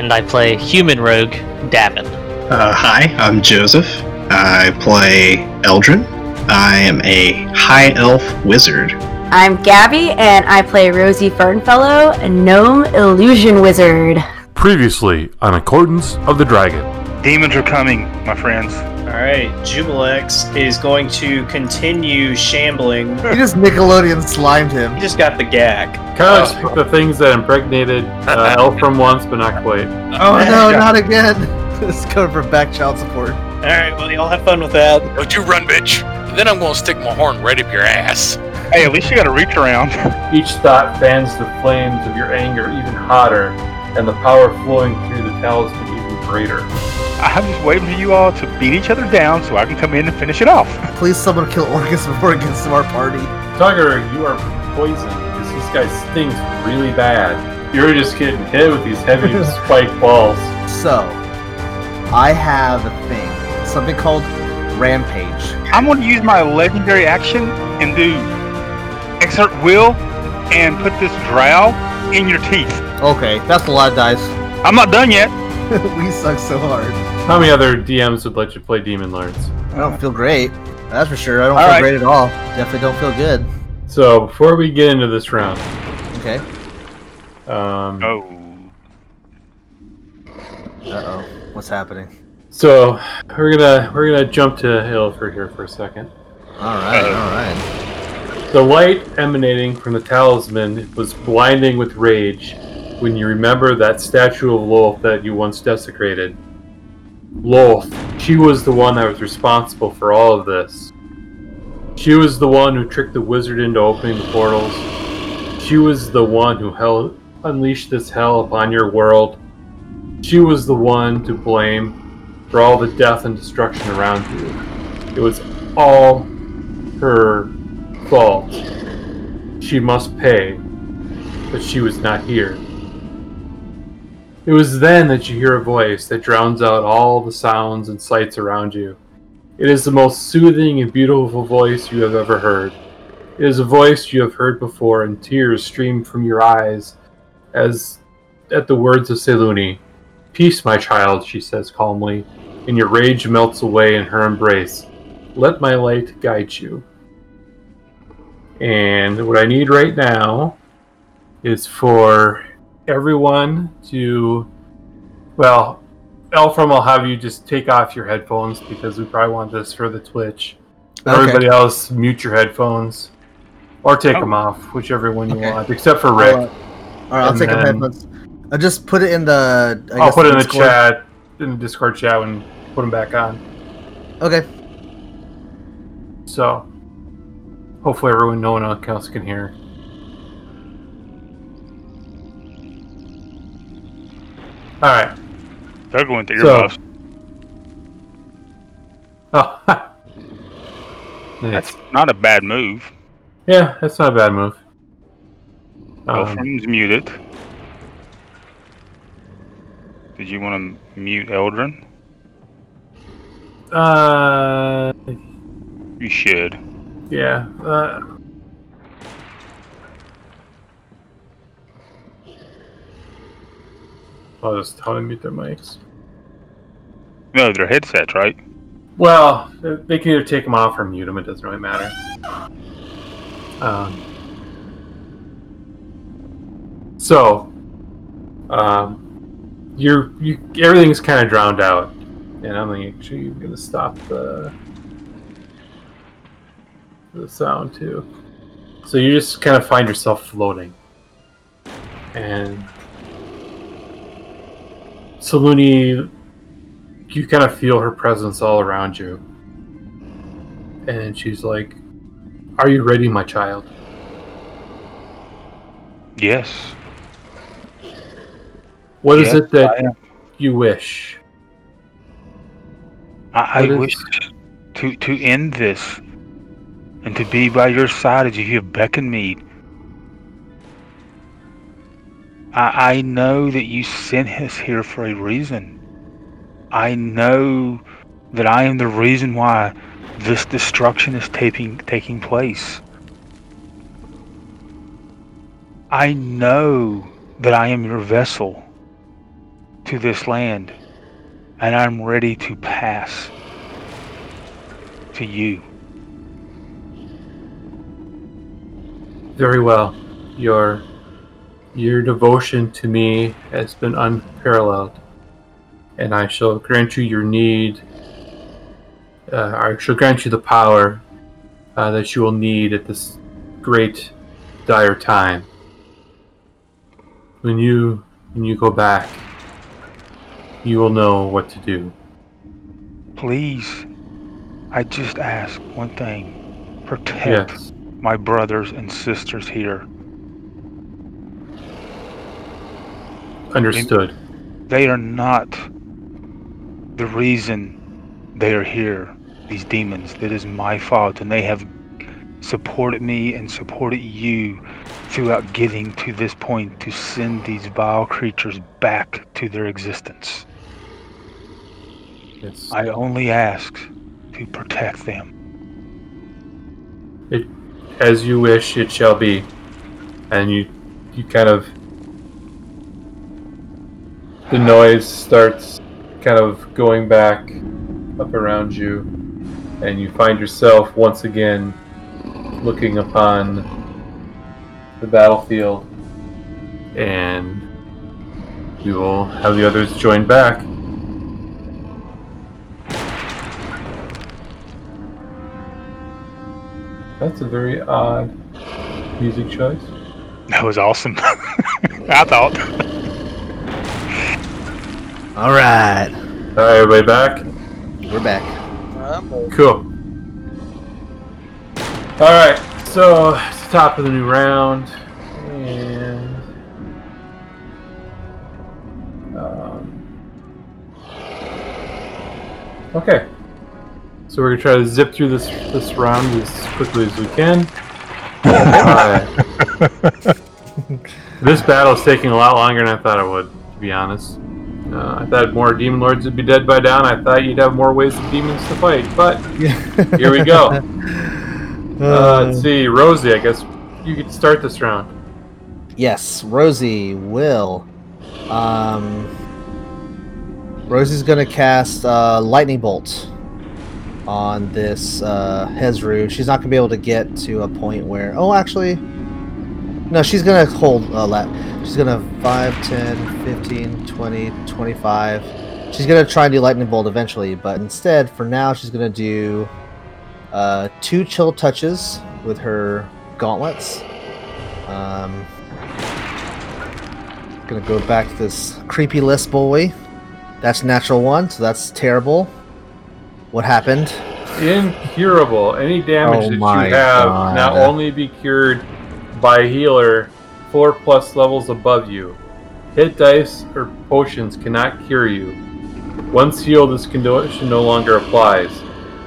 and I play human rogue Davin. Uh, hi, I'm Joseph. I play Eldrin. I am a high elf wizard. I'm Gabby, and I play Rosie Fernfellow, a gnome illusion wizard. Previously on Accordance of the Dragon. Demons are coming, my friends. Alright, Jubilex is going to continue shambling. He just Nickelodeon slimed him. He just got the gag. Kind of like the things that impregnated uh, Elf from once, but not quite. Oh no, not again. This is going for back child support. Alright, well, y'all have fun with that. Don't you run, bitch! Then I'm gonna stick my horn right up your ass. Hey, at least you got to reach around. Each thought fans the flames of your anger even hotter, and the power flowing through the talisman even. I'm just waiting for you all to beat each other down so I can come in and finish it off. Please, someone kill Orcus before it gets to our party. Tugger, you are poisoned because this guy stinks really bad. You're just getting hit with these heavy spiked balls. So, I have a thing, something called Rampage. I'm going to use my legendary action and do exert will and put this drow in your teeth. Okay, that's a lot of dice. I'm not done yet. we suck so hard. How many other DMs would let you play Demon Lords? I don't feel great. That's for sure. I don't All feel right. great at all. Definitely don't feel good. So before we get into this round, Okay. um, Oh. Uh oh. What's happening? so we're gonna we're gonna jump to Ilford here for a second. All right. All right. The light emanating from the talisman was blinding with rage when you remember that statue of Lolth that you once desecrated. Lolth, she was the one that was responsible for all of this. She was the one who tricked the wizard into opening the portals. She was the one who hell unleashed this hell upon your world. She was the one to blame for all the death and destruction around you. It was all her fault. She must pay, but she was not here. It was then that you hear a voice that drowns out all the sounds and sights around you. It is the most soothing and beautiful voice you have ever heard. It is a voice you have heard before, and tears stream from your eyes as at the words of Selûne. Peace, my child, she says calmly, and your rage melts away in her embrace. Let my light guide you. And what I need right now is for everyone to, well, Elfram, I'll have you just take off your headphones because we probably want this for the Twitch. Okay. Everybody else, mute your headphones. Or take Oh. them off, whichever one you Okay. want, except for Rick. All right. All right. I'll And take off then- headphones. I'll just put it in the. I I'll guess put it in the chat, in the Discord chat, and put them back on. Okay. So, hopefully, everyone, no one else can hear. All right. They're going to So- earmuffs. Oh, nice. That's not a bad move. yeah, that's not a bad move. Um, Elfram's muted. Did you want to mute Eldrin? uh, You should. yeah. Uh, I'll just tell them to mute their mics. No, they're headsets, right? Well, they can either take them off or mute them. It doesn't really matter. Um, so, um, you're you everything's kind of drowned out, and I'm like, actually going to stop the the sound too. So you just kind of find yourself floating, and Selûne you kind of feel her presence all around you. And she's like, Are you ready, my child? Yes. What is Yes, it that you wish. I, I is- wish to to end this and to be by your side as you have beckoned me. I, I know that you sent us here for a reason. I know that I am the reason why this destruction is taking taking place. I know that I am your vessel to this land, and I'm ready to pass to you. Very well. Your your devotion to me has been unparalleled, and I shall grant you your need. Uh, I shall grant you the power uh, that you will need at this great dire time. When you when you go back, you will know what to do. Please, I just ask one thing. Protect Yes. my brothers and sisters here. Understood. They are not the reason they are here, these demons. That is my fault, and they have supported me and supported you throughout getting to this point to send these vile creatures back to their existence. Yes. I only ask to protect them. As you wish, it shall be. And you, you kind of. The noise starts kind of going back up around you, and you find yourself once again looking upon the battlefield. And we will have the others join back. That's a very odd music choice. That was awesome. I thought. All right, Alright, everybody back? we're back. Cool. Alright, so it's the top of the new round. And. Um, okay. So we're gonna try to zip through this this round as quickly as we can. Alright. this battle is taking a lot longer than I thought it would, to be honest. Uh, I thought more demon lords would be dead by now. and I thought you'd have more ways of demons to fight, but here we go. Uh, let's see, Rosie. I guess you could start this round. Yes, Rosie will. Um, Rosie's gonna cast uh, lightning bolt on this uh, Hezrou. She's not gonna be able to get to a point where. Oh, actually, no. She's gonna hold a lat. She's gonna 5, 10, 15, 20, 25. She's gonna try and do lightning bolt eventually, but instead, for now, she's gonna do uh, two chill touches with her gauntlets. Um, Gonna go back to this creepy list boy. That's natural one, so that's terrible. What happened? Incurable. Any damage Oh that you have God. not only be cured by a healer four plus levels above you. Hit dice or potions cannot cure you. Once healed, this condition no longer applies.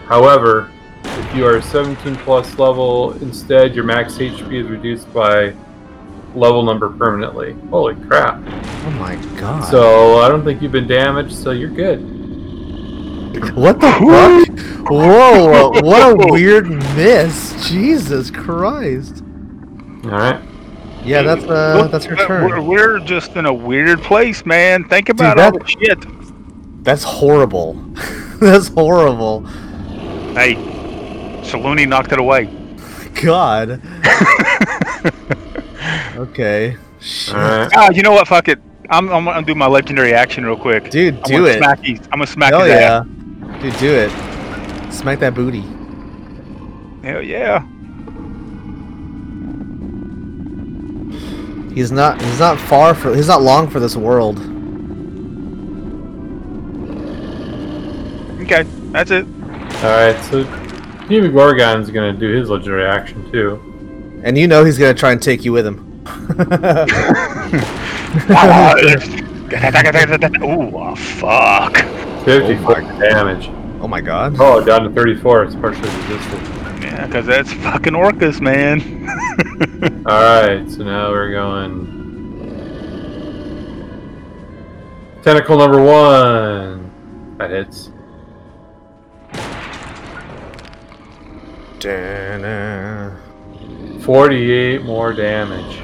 However, if you are 17 plus level, instead your max HP is reduced by level number permanently. Holy crap. Oh my god. So I don't think you've been damaged, so you're good. what the fuck? Whoa, what a weird miss. Jesus Christ. Alright. Yeah, that's uh Look, that's her We're, turn. we're just in a weird place, man. Think about that- all the shit. That's horrible. that's horrible. Hey, Selûne knocked it away. God. okay. Shit. Alright. Ah, you know what? Fuck it. I'm, I'm gonna do my legendary action real quick. Dude, I'm do gonna it. Smack his, I'm gonna smack Hell his yeah. Dude, do it. Smack that booty. ass. Hell yeah. He's not he's not far for he's not long for this world. Okay, that's it. Alright, so Demogorgon's gonna do his legendary action too. And you know he's gonna try and take you with him. Ooh, ah, oh, fuck. 54 damage. Oh my god. Oh, down to 34. It's partially resistant. Yeah, because that's fucking Orcus, man. Alright, so now we're going. Tentacle number one. That hits. Da-na. 48 more damage.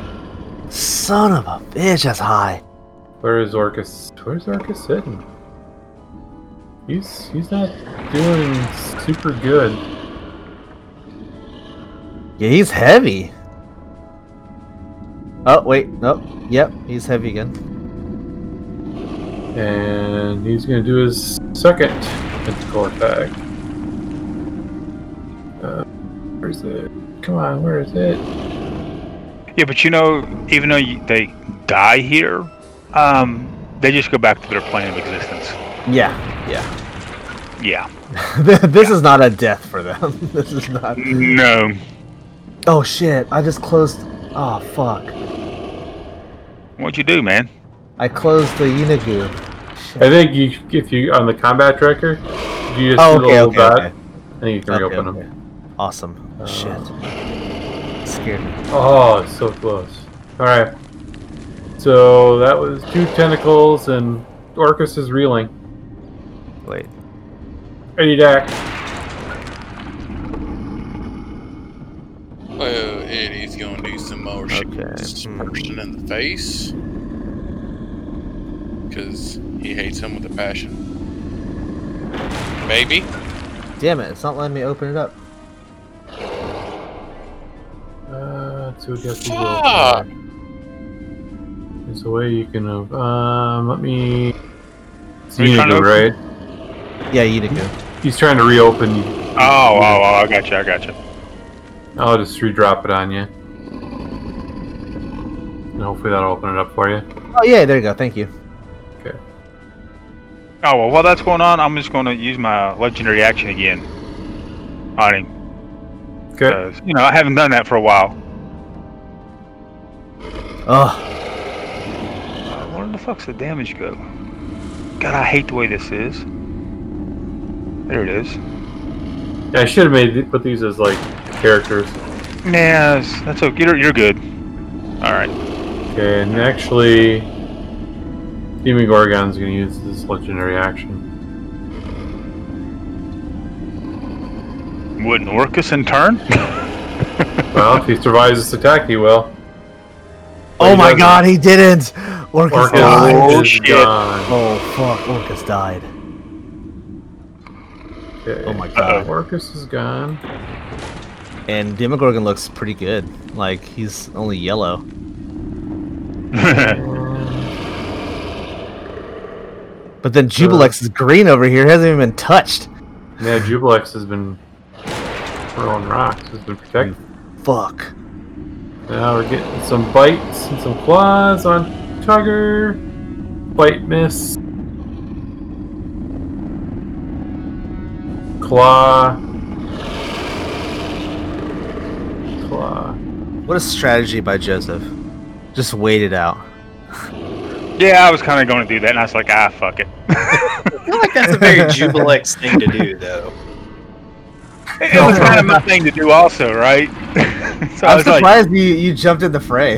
Son of a bitch, that's high. Where is Orcus? Where's Orcus sitting? He's he's not doing super good. Yeah, he's heavy. Oh, wait. Nope. Yep, he's heavy again. And he's gonna do his second tentacle attack. Uh, where's it? Come on, where is it? yeah, but you know, even though you, they die here, um, they just go back to their plane of existence. Yeah, yeah. Yeah. this is not a death for them. this is not. No. Oh shit! I just closed. Oh fuck! What'd you do, man? I closed the Yeenoghu. Shit. I think you, if you on the combat tracker, you just Oh, do a okay, little okay, dot, okay. and you can Okay, reopen okay. them. Awesome. Uh, Shit. Scared me. Oh, so close. All right. So that was two tentacles, and Orcus is reeling. Wait. Ready to act. Well, Eddie's gonna do some more shit Okay, this hmm. person in the face. Because he hates him with a passion. Maybe. Damn it! It's not letting me open it up. Uh, let's see what gets There's a way you can. uh, Um, let me. It's you trying to Yeenoghu, open- right? Yeah, Yeenoghu. He's trying to reopen. Oh, oh, oh, I got you, I got you. I'll just redrop it on you. And hopefully that'll open it up for you. Oh yeah, there you go. Thank you. Okay. Oh, well, while that's going on, I'm just going to use my legendary action again on him. Okay. 'cause, you know, I haven't done that for a while. Oh, Uh, where the fuck's the damage go? God, I hate the way this is. There it is. Yeah, I should have made put these as like characters. Nah, that's, that's okay. You're, you're good. All right. Okay, and actually, Demogorgon's gonna use this legendary action. Wouldn't Orcus in turn? Well, if he survives this attack, he will. oh he my doesn't. god, he didn't. Orcus Orcus died. Oh, is shit. gone. Oh fuck, Orcus died. Okay. Oh my god. Orcus is gone. And Demogorgon looks pretty good. Like he's only yellow. But then Jubilex is green over here. Hasn't even been touched. Yeah, Jubilex has been throwing rocks. Has been protected. Fuck. Now we're getting some bites and some claws on Tugger. Bite miss. Claw. Claw. What a strategy by Joseph. Just wait it out. yeah, I was kind of going to do that, and I was like, ah, fuck it. I feel like that's a very Jubilex thing to do, though. it was kind of my thing to do, also, right? so I I'm was like, surprised you, you jumped in the fray.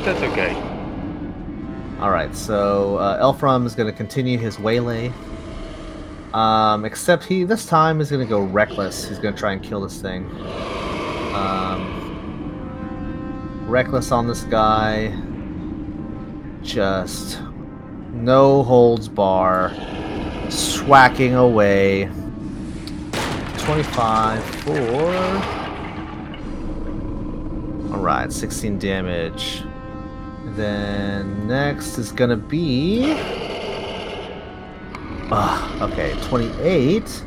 that's okay. Alright, so uh, Elfram is going to continue his waylay. Um, except he, this time, is to go reckless. He's to try and kill this thing. Um, reckless on this guy. Just no holds bar. Swacking away. 25 for. Alright, 16 damage. Then next is gonna be. Ah, okay, 28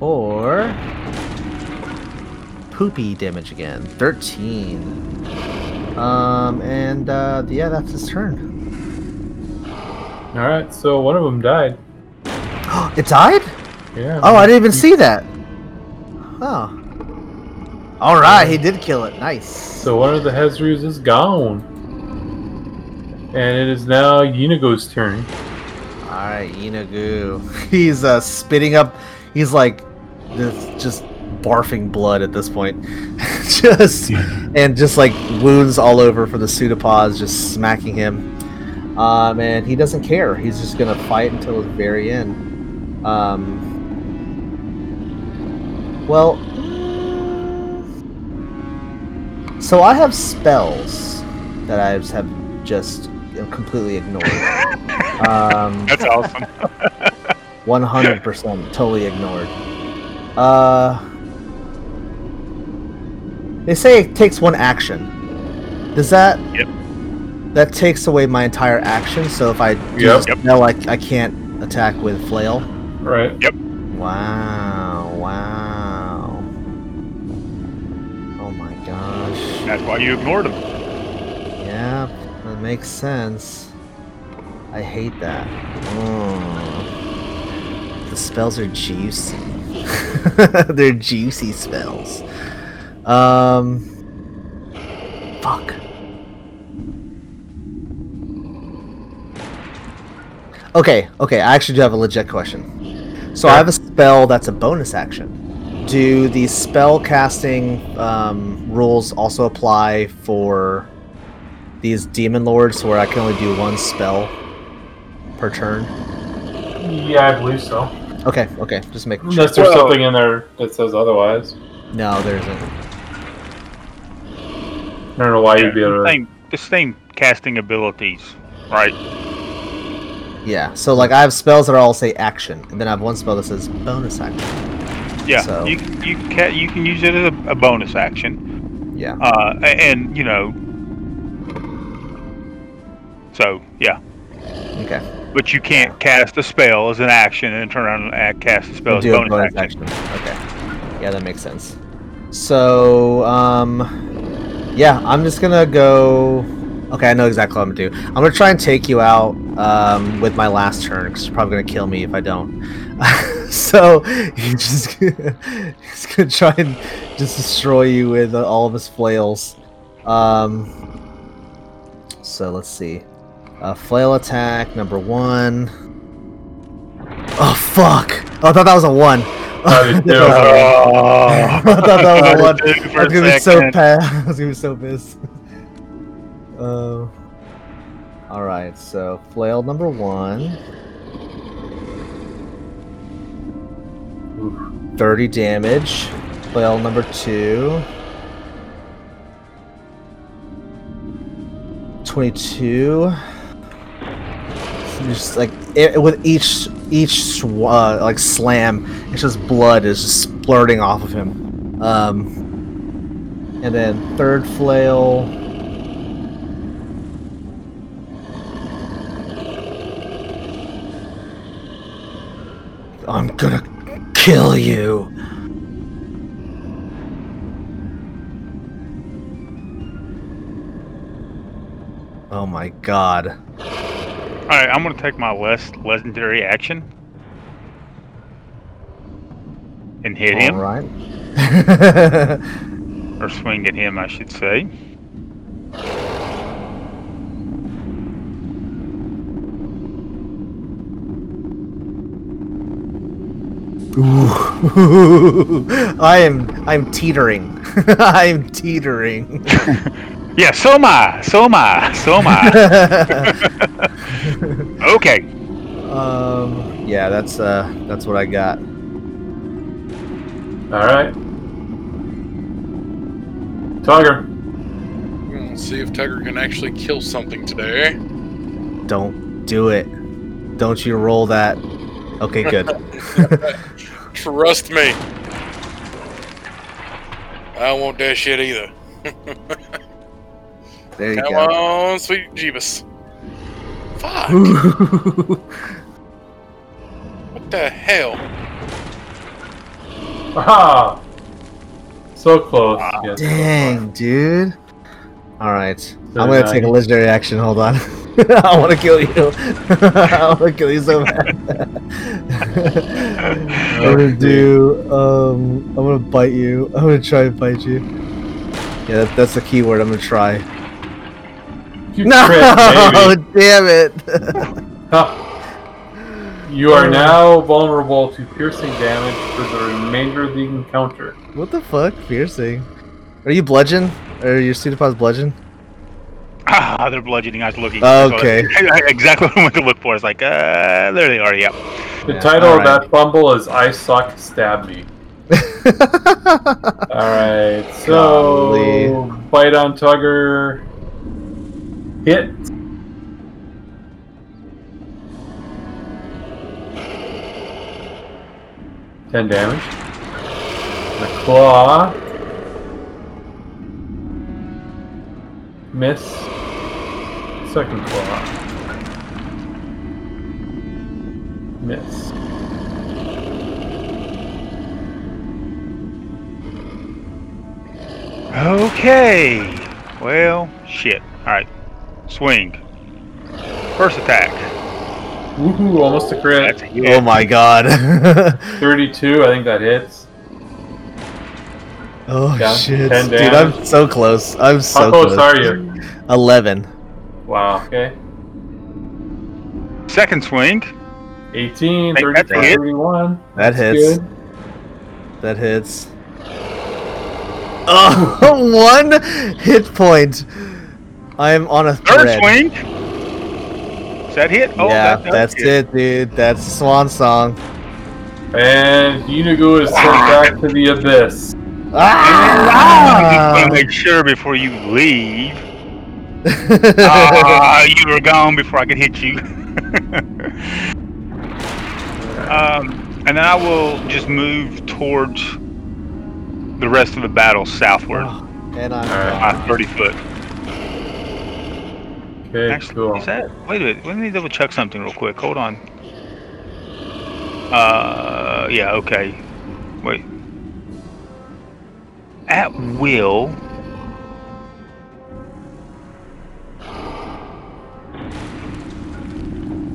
or poopy damage again. 13. Um, and uh, yeah, that's his turn. Alright, so one of them died. it died? Yeah. Oh, I didn't even see that. Oh. All right, he did kill it. Nice. So one of the Hezrous is gone. And it is now Yeenoghu's turn. Alright, Yeenoghu. He's uh spitting up he's like just, just barfing blood at this point. just and just like wounds all over from the pseudopods just smacking him. Um and he doesn't care. He's just gonna fight until the very end. Um Well So I have spells that I have just completely ignored. um, That's awesome. 100% totally ignored. Uh, they say it takes one action. Does that? Yep. That takes away my entire action. So if I do Yep. this spell, I, I can't attack with flail. Right. Yep. Wow! Wow! Oh my gosh! That's why you ignored him. Yeah, that makes sense. I hate that. Mm. The spells are juicy. They're juicy spells. Um. Fuck. Okay, okay, I actually do have a legit question. So I have a spell that's a bonus action. Do the spell casting um, rules also apply for these demon lords where I can only do one spell per turn? Yeah, I believe so. Okay, okay, just make sure. Unless there's Well- something in there that says otherwise. No, there isn't. I don't know why you'd be Yeah, able to. same, the same casting abilities, right? Yeah, so like I have spells that all say action, and then I have one spell that says bonus action. Yeah, So- you you can you can use it as a, a bonus action, Yeah. uh, and you know, so yeah, Okay. but you can't cast a spell as an action and turn around and cast a spell We'll as do a bonus, action. action. Okay. Yeah, that makes sense. So, um, yeah, I'm just gonna go. Okay, I know exactly what I'm gonna do. I'm gonna try and take you out um, with my last turn because you're probably gonna kill me if I don't. so he's just gonna, he's gonna try and just destroy you with uh, all of his flails. Um, so let's see. Uh, flail attack number one. Oh fuck! Oh, I thought that was a one. Oh, do. I thought that was a one. I was gonna be so pissed. I was gonna be so pissed. Uh, all right, so flail number one. 30 damage. Flail number two. 22. Just like it, with each each uh, like slam, it's just blood is just splurting off of him. Um, and then third flail. I'm gonna kill you. Oh my god. All right, I'm gonna take my last legendary action and hit him, Alright. or swing at him, I should say. Ooh. I am I'm teetering. I'm teetering. Yeah, so am I. So am I. So am I. okay. um yeah, that's uh that's what I got. All right. Tugger. Hmm, See if Tugger can actually kill something today. Don't do it. Don't you roll that. Okay, good. Trust me. I don't want that shit either. There you Come go. on, sweet Jeebus. Fuck. what the hell? Aha! So close. yes. Dang, dude. Alright. So I'm gonna now take a you- legendary action. Hold on. I wanna kill you. I wanna kill you so bad. I'm gonna do um I'm gonna bite you. I'm gonna try and bite you. Yeah, that, that's the key word, I'm gonna try. You No, crit, baby. damn it. Huh. You are now vulnerable to piercing damage for the remainder of the encounter. what the fuck? Piercing. Are you bludgeon? Or your pseudopods bludgeon? Ah, they're bludgeoning. I was looking. Okay. exactly what I went to look for. It's like, uh, there they are. Yep. The Yeah, title alright. of that fumble is I Suck, Stab Me. Alright, so. Golly. Bite on Tugger. Hit. Ten damage. The claw. Miss. Second claw. Miss. Okay. Well, shit. All right. Swing. First attack. Woohoo, almost a crit. That's a oh my god. 32, I think that hits. oh Yeah, shit. Dude. I'm so close. I'm so close. How close are you? 11. Wow, okay. Second swing. 18, Think 32, that's a hit? 31. That That's hits. good. That hits. Oh, one hit point. I'm on a Third thread. swing. Is that hit? Oh, yeah, that does that's hit. it, dude. That's swan song. And Yeenoghu is sent back to the abyss. Ah, I just want Ah! to make sure before you leave. Ah, you were gone before I could hit you. um, and then I will just move towards the rest of the battle southward, and I'm Alright. uh, 30 foot. Okay, Actually, cool. is that? Wait a minute. Let me double check something real quick. Hold on. Uh, yeah. Okay. Wait. At will.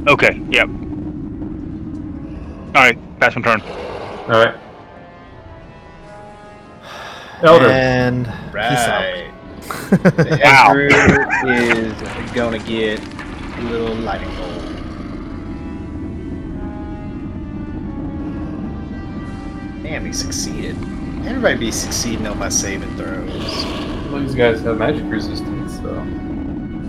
Okay. Yep. All right. Pass my turn. Alright. Elder. and peace out. Right. The Wow. Ezreal is gonna get a little lightning bolt. Damn, he succeeded. Everybody be succeeding on my saving throws. Well, these guys have magic resistance, so.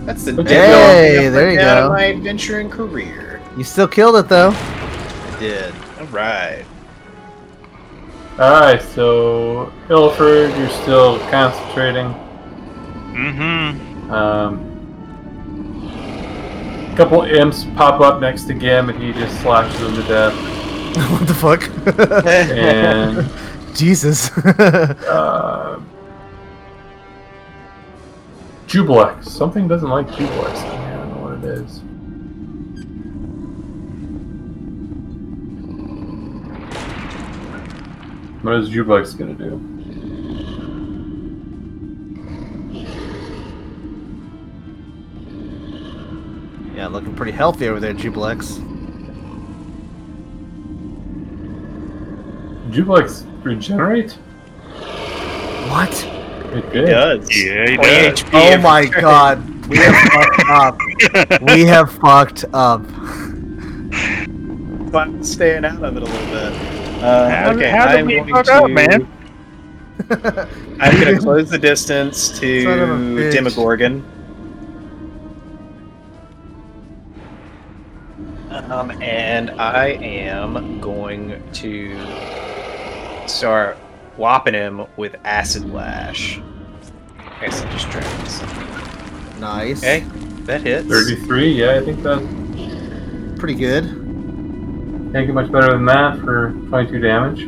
That's the Okay. day Hey, there you out of go. my adventuring career. You still killed it though. I did. All right. Alright, so. Ilford, you're still concentrating. Mm-hmm. Um. A couple imps pop up next to Gim and he just slashes them to death. what the fuck? And. Jesus. uh, Jublex. Something doesn't like Jublex. I don't know what it is. What is Jublex gonna do? Yeah, looking pretty healthy over there, Jublex. Jublex regenerate? What? It It did. does. Yeah, he does. HP Oh my turn. god. We have fucked up. We have fucked up. I'm staying out of it a little bit. Uh, How- okay, how did I'm we going fuck to. up, man? I'm going to close the distance to Son bitch. Demogorgon. Um, and I am going to start whopping him with Acid Lash. I guess I'll just try this. Nice. Okay, that hits. 33, yeah, I think that's. Pretty good. Can't get much better than that for 22 damage.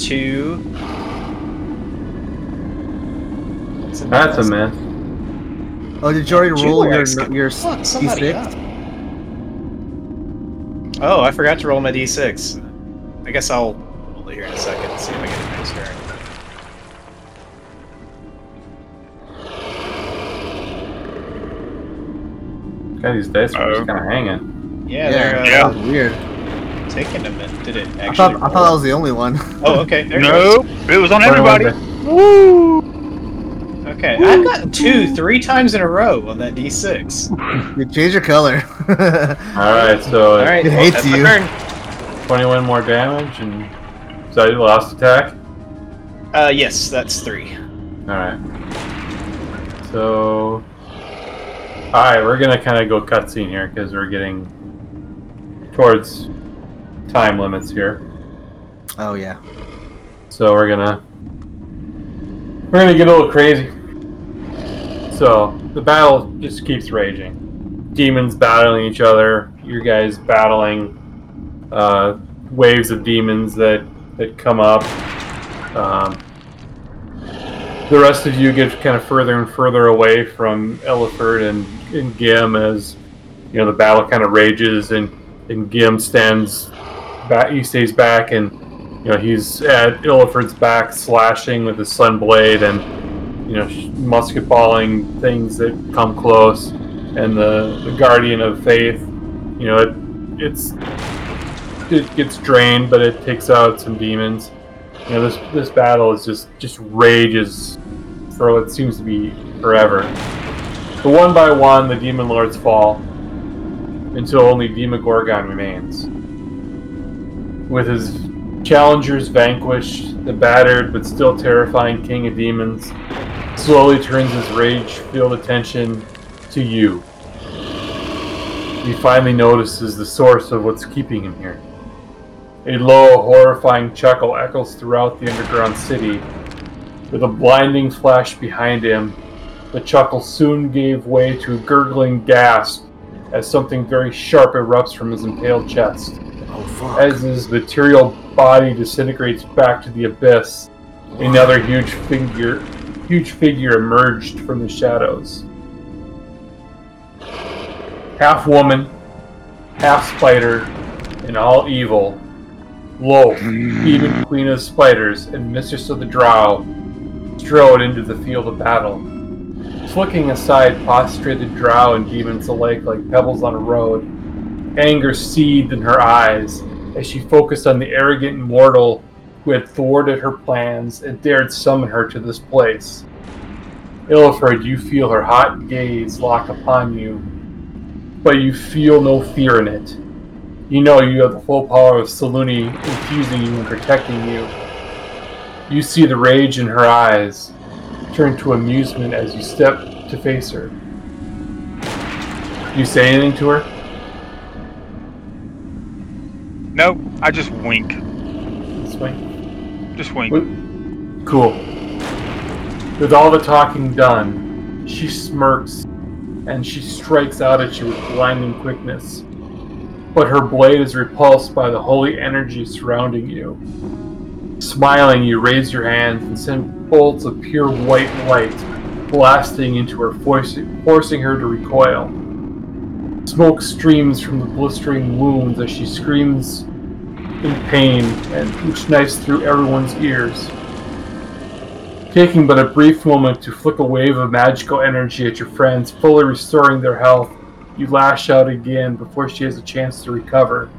Two. That's a That's a miss. miss. Oh, did you already roll your Jublex. your Fuck, d6? Oh, I forgot to roll my d6. I guess I'll roll it here in a second and see if I get it next turn. God, these dice are just kind of hanging. Yeah, they're uh, Yeah. that was weird. taking a minute. Did it actually? I thought I thought roll? that was the only one. Oh, okay. There it goes. It was on everybody. it? Woo! Okay, I've gotten two, three times in a row on that D6. You change your color. Alright, so All right, It well, hates that's you. turn. 21 more damage, and is that your last attack? Uh, yes, that's three. Alright. So. Alright, we're gonna kind of go cutscene here because we're getting towards time limits here. oh yeah. So we're gonna. We're gonna get a little crazy. So, the battle just keeps raging. Demons battling each other, you guys battling uh, waves of demons that, that come up. Um, the rest of you get kind of further and further away from Eliford and, and Gim as you know the battle kind of rages and, and Gim stands back he stays back and you know he's at Illiford's back slashing with his sun blade and you know sh- musket balling things that come close and the, the guardian of faith you know it it's it gets drained but it takes out some demons. You know this this battle is just just rages for what seems to be forever. But one by one the demon lords fall until only Demogorgon remains. With his challengers vanquished the battered but still terrifying king of demons slowly turns his rage-filled attention to you he finally notices the source of what's keeping him here a low, horrifying chuckle echoes throughout the underground city. With a blinding flash behind him, the chuckle soon gave way to a gurgling gasp as something very sharp erupts from his impaled chest. Oh. As his material body disintegrates back to the abyss, another huge figure, huge figure emerged from the shadows. Half woman, half spider, and all evil. Lo, even Queen of Spiders and Mistress of the Drow strode into the field of battle. Flicking aside prostrated drow and demons alike like pebbles on a road, anger seethed in her eyes as she focused on the arrogant mortal who had thwarted her plans and dared summon her to this place. Illiford, you feel her hot gaze lock upon you, but you feel no fear in it. You know you have the full power of Selûne infusing you and protecting you. You see the rage in her eyes turn to amusement as you step to face her. You say anything to her? No, I just wink. This way. Just wink. Cool. With all the talking done, she smirks and she strikes out at you with blinding quickness. But her blade is repulsed by the holy energy surrounding you. Smiling, you raise your hands and send bolts of pure white light blasting into her, forcing, her to recoil. Smoke streams from the blistering wounds as she screams in pain, and which knifes through everyone's ears. Taking but a brief moment to flick a wave of magical energy at your friends, fully restoring their health, you lash out again before she has a chance to recover.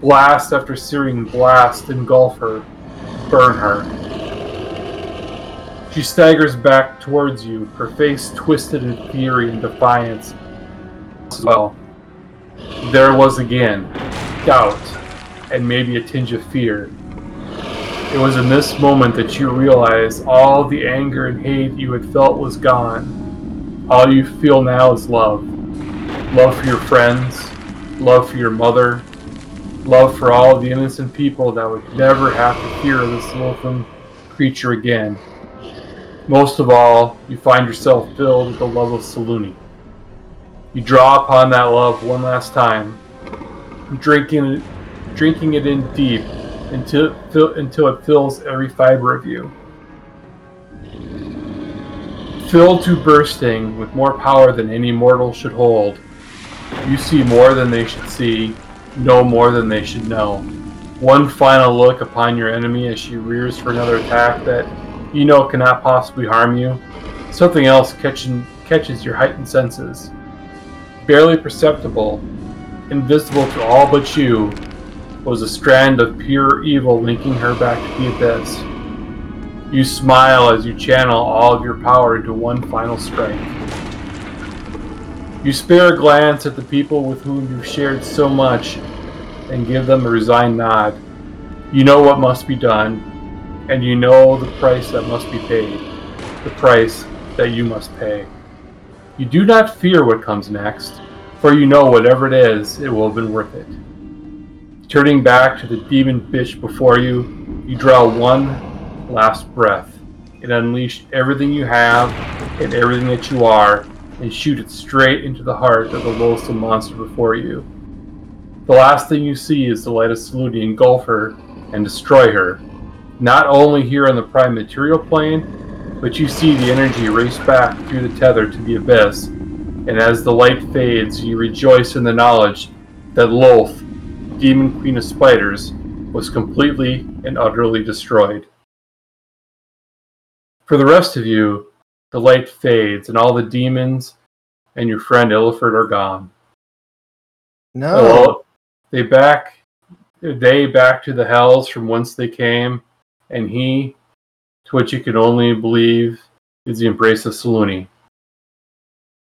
Blast after searing blast engulf her, burn her. She staggers back towards you, her face twisted in fury and defiance. Well, there was again doubt and maybe a tinge of fear. It was in this moment that you realized all the anger and hate you had felt was gone. All you feel now is love. Love for your friends, love for your mother, love for all the innocent people that would never have to fear this loathsome creature again. Most of all, you find yourself filled with the love of Selûne. You draw upon that love one last time, drinking drinking it in deep until until it fills every fiber of you. Filled to bursting with more power than any mortal should hold, you see more than they should see, know more than they should know. One final look upon your enemy as she rears for another attack that you know cannot possibly harm you. Something else catching, catches your heightened senses. Barely perceptible, invisible to all but you, was a strand of pure evil linking her back to the abyss. You smile as you channel all of your power into one final strike. You spare a glance at the people with whom you've shared so much and give them a resigned nod. You know what must be done, and you know the price that must be paid, the price that you must pay. You do not fear what comes next, for you know whatever it is, it will have been worth it. Turning back to the demon fish before you, you draw one last breath. And unleash everything you have and everything that you are and shoot it straight into the heart of the loathsome monster before you. The last thing you see is the light of Selûne engulf her and destroy her, not only here on the prime material plane, but you see the energy race back through the tether to the abyss, and as the light fades, you rejoice in the knowledge that Lolth, demon queen of spiders, was completely and utterly destroyed. For the rest of you, the light fades, and all the demons and your friend Illiford are gone. No. Well, they back they back to the hells from whence they came, and he, to which you can only believe, is the embrace of Selûne.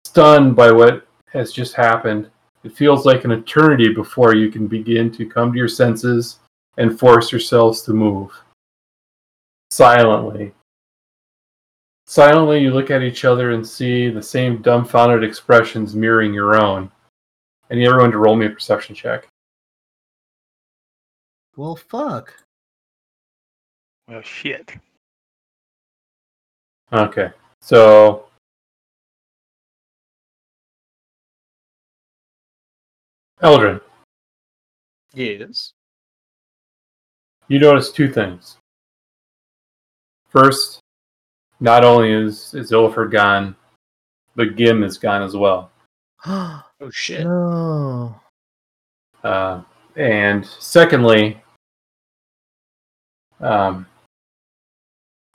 Stunned by what has just happened, it feels like an eternity before you can begin to come to your senses and force yourselves to move. Silently. Silently, you look at each other and see the same dumbfounded expressions mirroring your own. I need everyone to roll me a perception check. Well, fuck. Well, shit. Okay. So Eldrin, Yes. you notice two things. First, not only is, is Illiford gone, but Gim is gone as well. Oh shit. Uh, and secondly, um,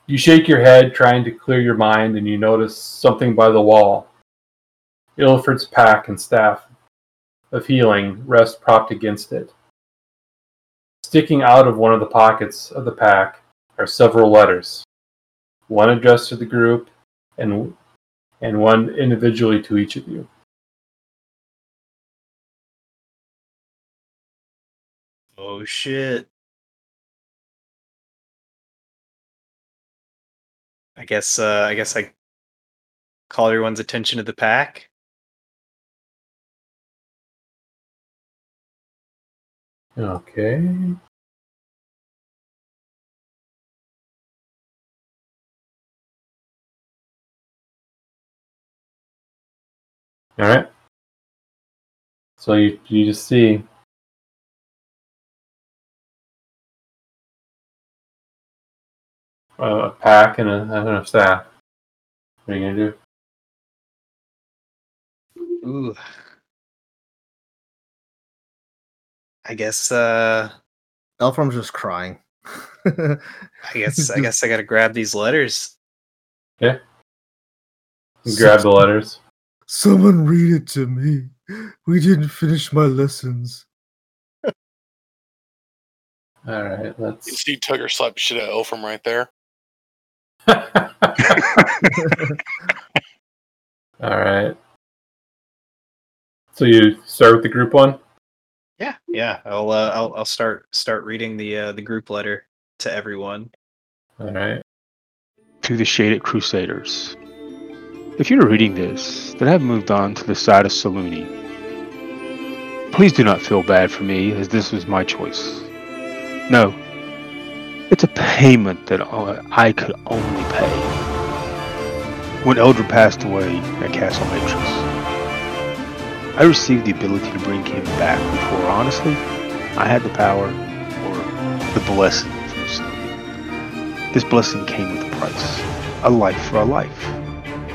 you shake your head trying to clear your mind, and you notice something by the wall. Ilford's pack and staff of healing rest propped against it. Sticking out of one of the pockets of the pack are several letters, one addressed to the group, and and one individually to each of you. Oh shit. I guess uh I guess I call everyone's attention to the pack. Okay. All right. So you you just see a, pack and a, and a staff. What are you gonna do? Ooh. I guess uh Elfram's just crying. I guess I guess I gotta grab these letters. Yeah. grab the letters. Someone read it to me. We didn't finish my lessons. All right. Let's. see Tugger slap shit out of Elfram right there. All right. So you start with the group one. Yeah, yeah. I'll uh, I'll I'll start start reading the uh, the group letter to everyone. All right. To the Shaded Crusaders. If you're reading this, then I've moved on to the side of Selûne. Please do not feel bad for me, as this was my choice. No, it's a payment that I could only pay. When Eldra passed away at Castle Matrix, I received the ability to bring him back before, honestly, I had the power or the blessing from Selûne. This blessing came with a price a life for a life.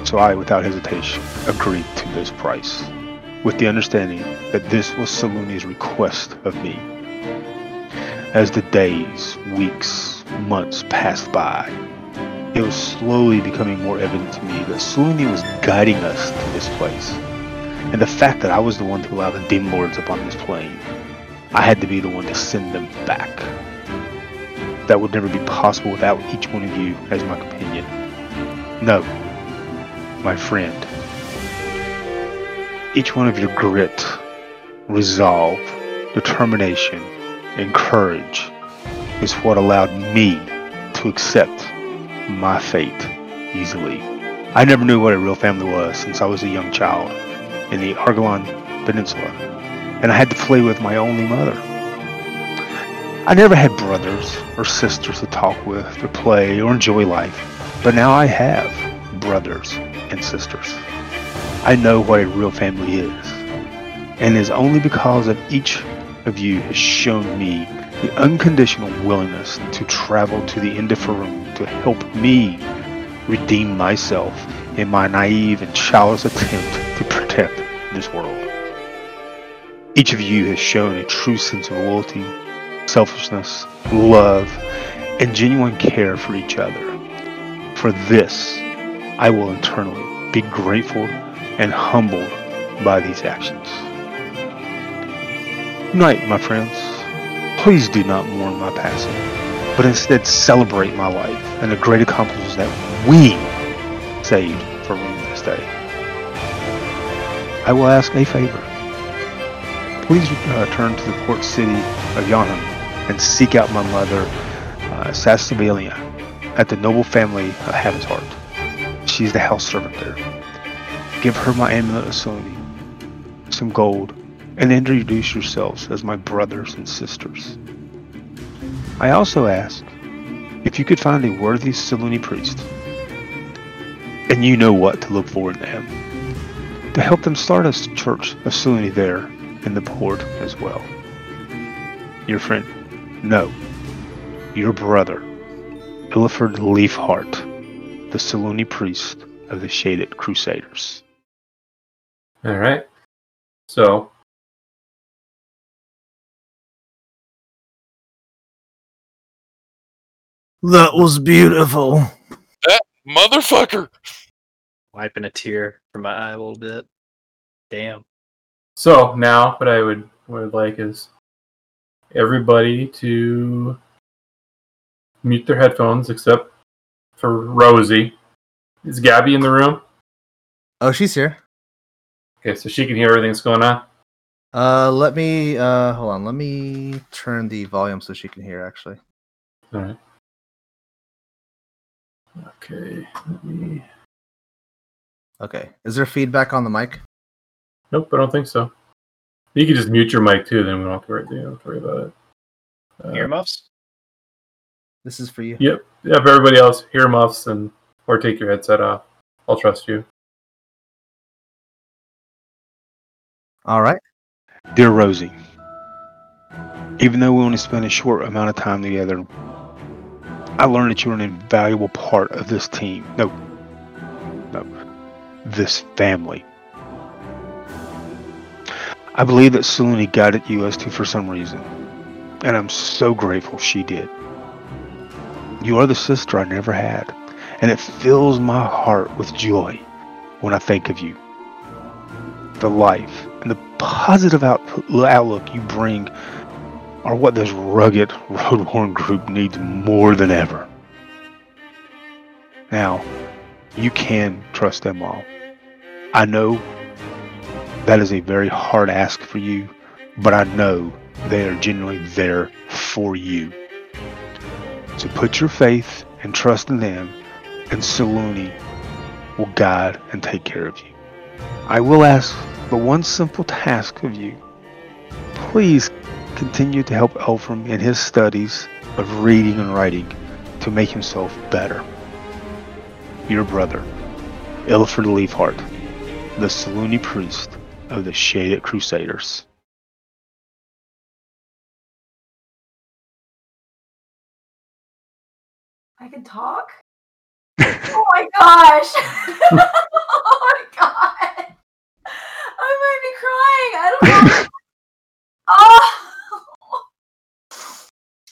So I, without hesitation, agreed to this price, with the understanding that this was Selûne's request of me. As the days, weeks, months passed by, it was slowly becoming more evident to me that Selûne was guiding us to this place. And the fact that I was the one to allow the Demon Lords upon this plane, I had to be the one to send them back. that would never be possible without each one of you as my companion. No, my friend. Each one of your grit, resolve, determination, and courage is what allowed me to accept my fate easily. I never knew what a real family was since I was a young child in the Argolan Peninsula, and I had to flee with my only mother. I never had brothers or sisters to talk with, or play, or enjoy life, but now I have brothers and sisters. I know what a real family is, and it is only because of each of you has shown me the unconditional willingness to travel to the end of Faerûn to help me redeem myself in my naive and childish attempt to protect this world. Each of you has shown a true sense of loyalty, selfishness, love, and genuine care for each other. For this, I will internally be grateful and humbled by these actions. Night, my friends. Please do not mourn my passing, but instead celebrate my life and the great accomplishments that we saved Faerûn this day. I will ask a favor. Please uh, return to the port city of Yonham and seek out my mother, uh, at the noble family of Habitat. She's the house servant there. Give her my amulet of Sony, some gold, and introduce yourselves as my brothers and sisters. I also ask if you could find a worthy Selûne priest, and you know what to look for in them, to help them start a church of Selûne there in the port as well. Your friend, no, your brother, Illiford Leafheart, the Selûne priest of the Shaded Crusaders. All right. So That was beautiful. That Motherfucker! Wiping a tear from my eye a little bit. Damn. So now, what I would would like is everybody to mute their headphones except for Rosie. Is Gabby in the room? Oh, she's here. Okay, so she can hear everything that's going on. Uh, let me uh, hold on. Let me turn the volume so she can hear. Actually, All right. Okay. Let me... okay. Is there feedback on the mic? Nope, I don't think so. You can just mute your mic too. Then we don't have to worry, don't have to worry about it. Uh, Earmuffs? This is for you. Yep. Yep. Everybody else, earmuffs and or take your headset off. I'll trust you. All right. Dear Rosie, even though we only spent a short amount of time together, I learned that you're an invaluable part of this team. No, no, this family. I believe that Selûne guided you as to for some reason, and I'm so grateful she did. You are the sister I never had, and it fills my heart with joy when I think of you. The life and the positive out- outlook you bring are what this rugged, road worn group needs more than ever. Now, you can trust them all. I know that is a very hard ask for you, but I know they are genuinely there for you. So put your faith and trust in them, and Selûne will guide and take care of you. I will ask but one simple task of you. Please continue to help Elfram in his studies of reading and writing to make himself better. Your brother, Ilford Leafheart, the Selûne priest of the Shaded Crusaders. I can talk? oh my gosh! oh my god! I might be crying. I don't know. oh!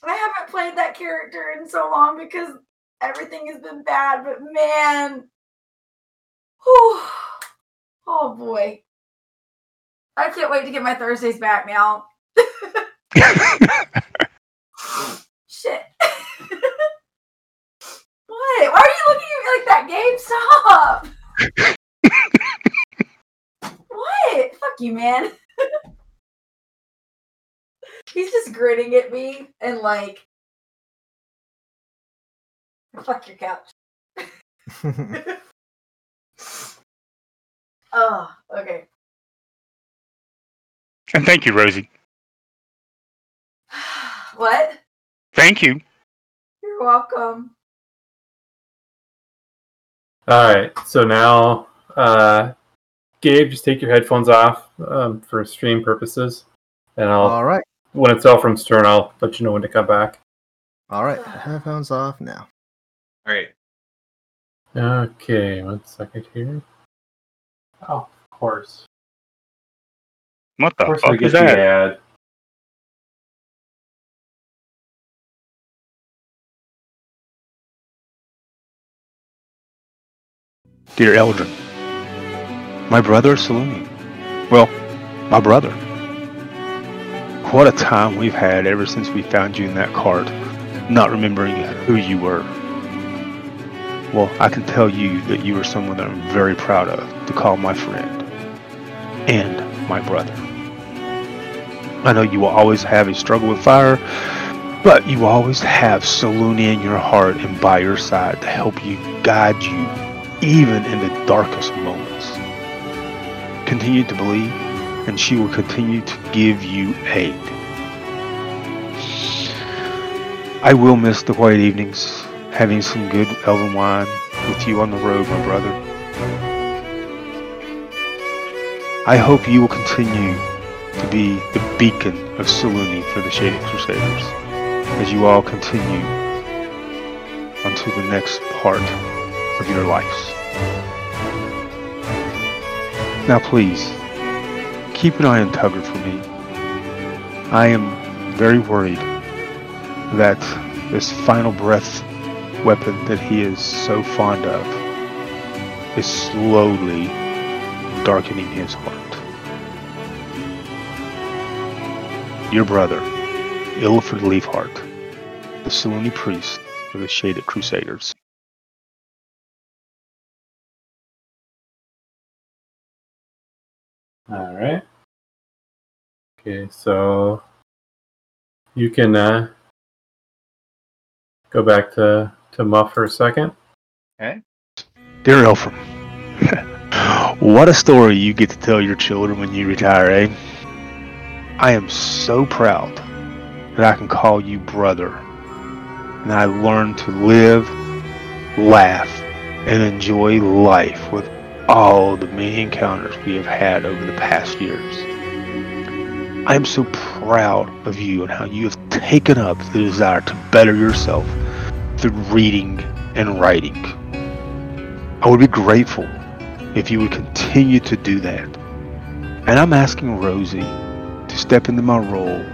I haven't played that character in so long because everything has been bad, but man. Whew. Oh boy. I can't wait to get my Thursdays back now. Shit. what? Why are you looking at me like that, Game Stop. what? Fuck you, man. He's just grinning at me and like, fuck your couch oh, okay. And thank you, Rosie. What? Thank you. You're welcome. All right. So now, uh, Gabe, just take your headphones off um, for stream purposes, and I'll All right. when it's all from Stern, I'll let you know when to come back. All right. Headphones off now. All right. Okay. One second here. Oh, of course. What the fuck get is the that? ad. Dear Eldrin, my brother Selûne. Well, my brother. What a time we've had ever since we found you in that cart, not remembering who you were. Well, I can tell you that you are someone that I'm very proud of to call my friend and my brother. I know you will always have a struggle with fire, but you will always have Selûne in your heart and by your side to help you, guide you, even in the darkest moments. Continue to believe, and she will continue to give you aid. I will miss the quiet evenings, having some good elven wine with you on the road, my brother. I hope you will continue to be the beacon of Selûne for the Shaded Crusaders, as you all continue onto the next part of your lives. Now, please, keep an eye on Tugger for me. I am very worried that this final breath weapon that he is so fond of is slowly darkening his heart. Your brother, Ilford Leafheart, the Selûne priest of the Shaded Crusaders. All right. Okay, so you can uh, go back to to Muff for a second. Dear Elfram, what a story you get to tell your children when you retire, eh? I am so proud that I can call you brother. And I learned to live, laugh, and enjoy life with all the many encounters we have had over the past years. I am so proud of you and how you have taken up the desire to better yourself through reading and writing. I would be grateful if you would continue to do that. And I'm asking Rosie to step into my role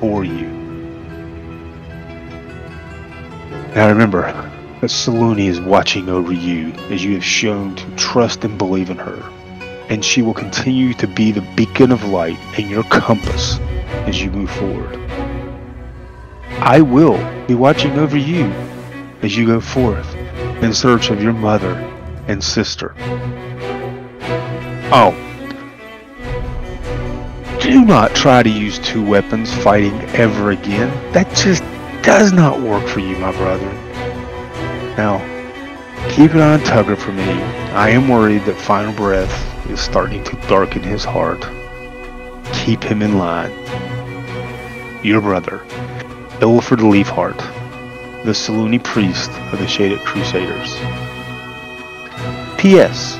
for you. Now remember that Selûne is watching over you as you have shown to trust and believe in her. And she will continue to be the beacon of light and your compass as you move forward. I will be watching over you as you go forth in search of your mother and sister. Oh. Do not try to use two weapons fighting ever again. That just does not work for you, my brother. Now, keep an eye on Tugger for me. I am worried that Final Breath is starting to darken his heart. Keep him in line. Your brother, Ilford Leafheart, the Selûne priest of the Shaded Crusaders. P.S.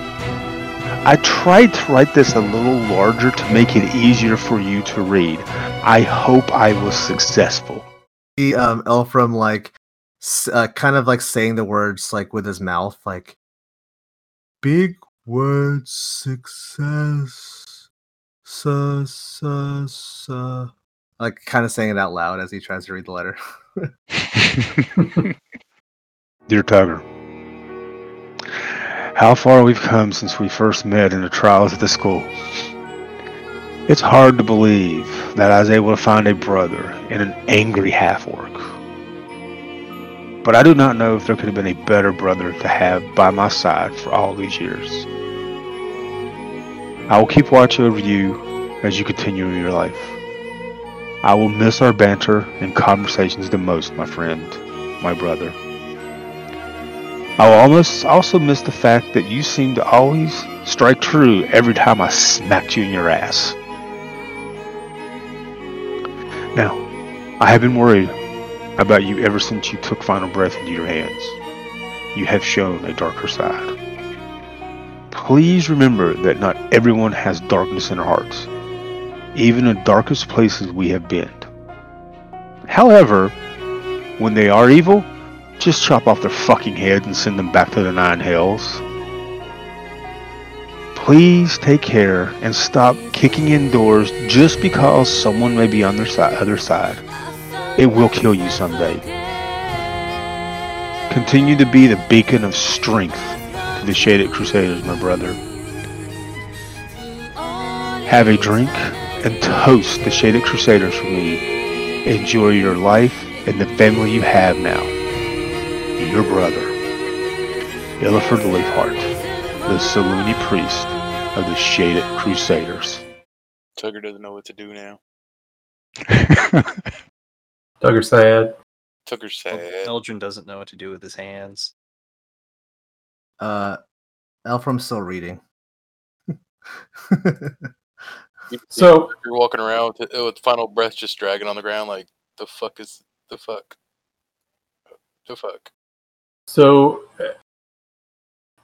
I tried to write this a little larger to make it easier for you to read. I hope I was successful. See, um, Elfram like, uh, kind of like saying the words like with his mouth, like, big word success, su, su, su. Like kind of saying it out loud as he tries to read the letter. Dear Tugger, how far we've come since we first met in the trials at the school. It's hard to believe that I was able to find a brother in an angry half orc. but I do not know if there could have been a better brother to have by my side for all these years. I will keep watch over you as you continue your life. I will miss our banter and conversations the most, my friend, my brother. I will almost also miss the fact that you seem to always strike true every time I smacked you in your ass. Now, I have been worried about you ever since you took final breath into your hands. You have shown a darker side. Please remember that not everyone has darkness in their hearts, even in darkest places we have been. However, when they are evil, just chop off their fucking heads and send them back to the nine hells. Please take care and stop kicking in doors just because someone may be on their si- other side. It will kill you someday. Continue to be the beacon of strength to the Shaded Crusaders, my brother. Have a drink and toast the Shaded Crusaders for me. Enjoy your life and the family you have now. Your brother, Illiford Leafheart, the Selûne priest of the Shaded Crusaders. Tugger doesn't know what to do now. Tugger sad. Tugger's sad. Eldrin doesn't know what to do with his hands. Uh, Elfram's still reading. So you're walking around with, with final breath just dragging on the ground like the fuck is the fuck the fuck So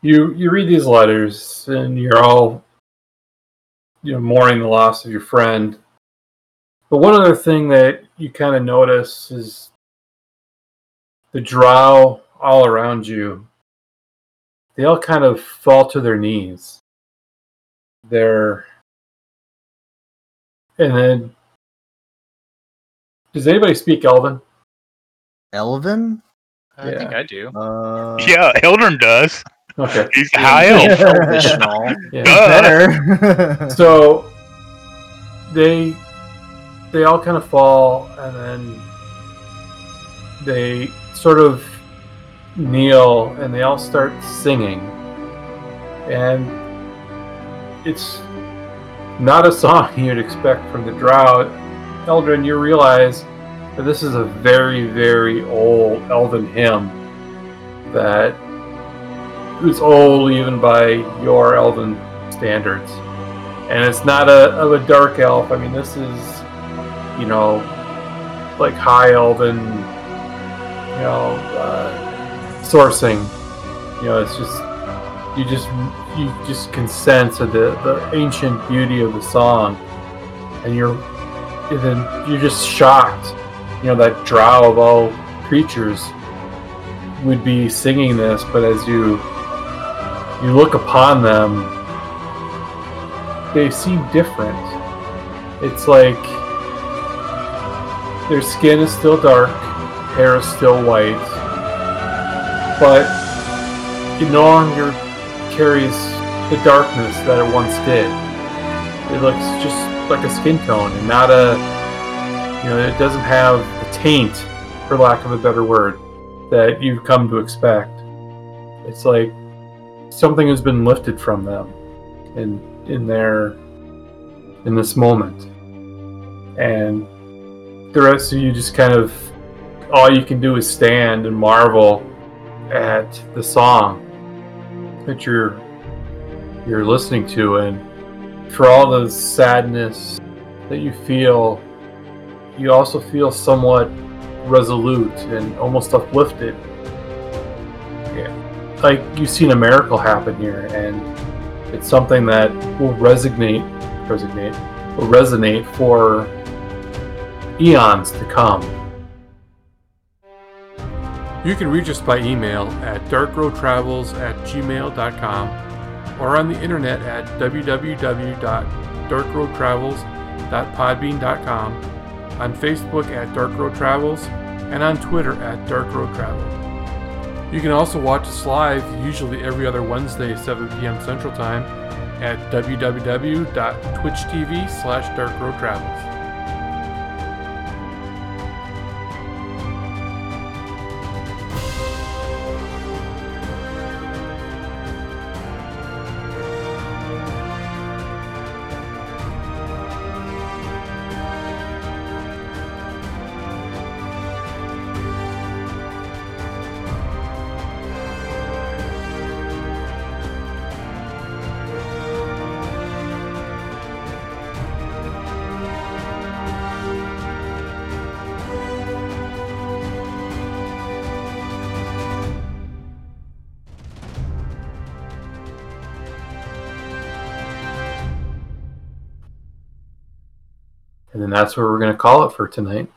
you you read these letters and you're all you know mourning the loss of your friend. But one other thing that you kind of notice is the drow all around you. They all kind of fall to their knees. They're and then does anybody speak Elven? Elven? I think I do. Uh, yeah, Eldrin does. Okay. He's a high elf. Elvish and all. Yeah. Better. so they they all kind of fall and then they sort of kneel and they all start singing and it's not a song you'd expect from the drought eldrin you realize that this is a very very old elven hymn that is old even by your elven standards and it's not a of a dark elf. I mean, this is, you know, like high elven, you know, uh, sourcing. You know, it's just you just you just can sense the the ancient beauty of the song, and you're then you're just shocked. You know, that drow of all creatures would be singing this, but as you you look upon them they seem different. It's like their skin is still dark, hair is still white, but it no longer carries the darkness that it once did. It looks just like a skin tone and not a, you know, it doesn't have the taint, for lack of a better word, that you've come to expect. It's like something has been lifted from them in in their in this moment and the rest of you just kind of all you can do is stand and marvel at the song that you're you're listening to and for all the sadness that you feel you also feel somewhat resolute and almost uplifted yeah. like you've seen a miracle happen here and it's something that will resonate resonate will resonate for eons to come. You can reach us by email at darkroadtravels at gmail.com or on the internet at www.darkroadtravels.podbean.com, on Facebook at Dark Road Travels, and on Twitter at Dark Road Travel. You can also watch us live, usually every other Wednesday, 7 p.m. Central Time, at www.twitch.tv slash darkroadtravels. That's where we're going to call it for tonight.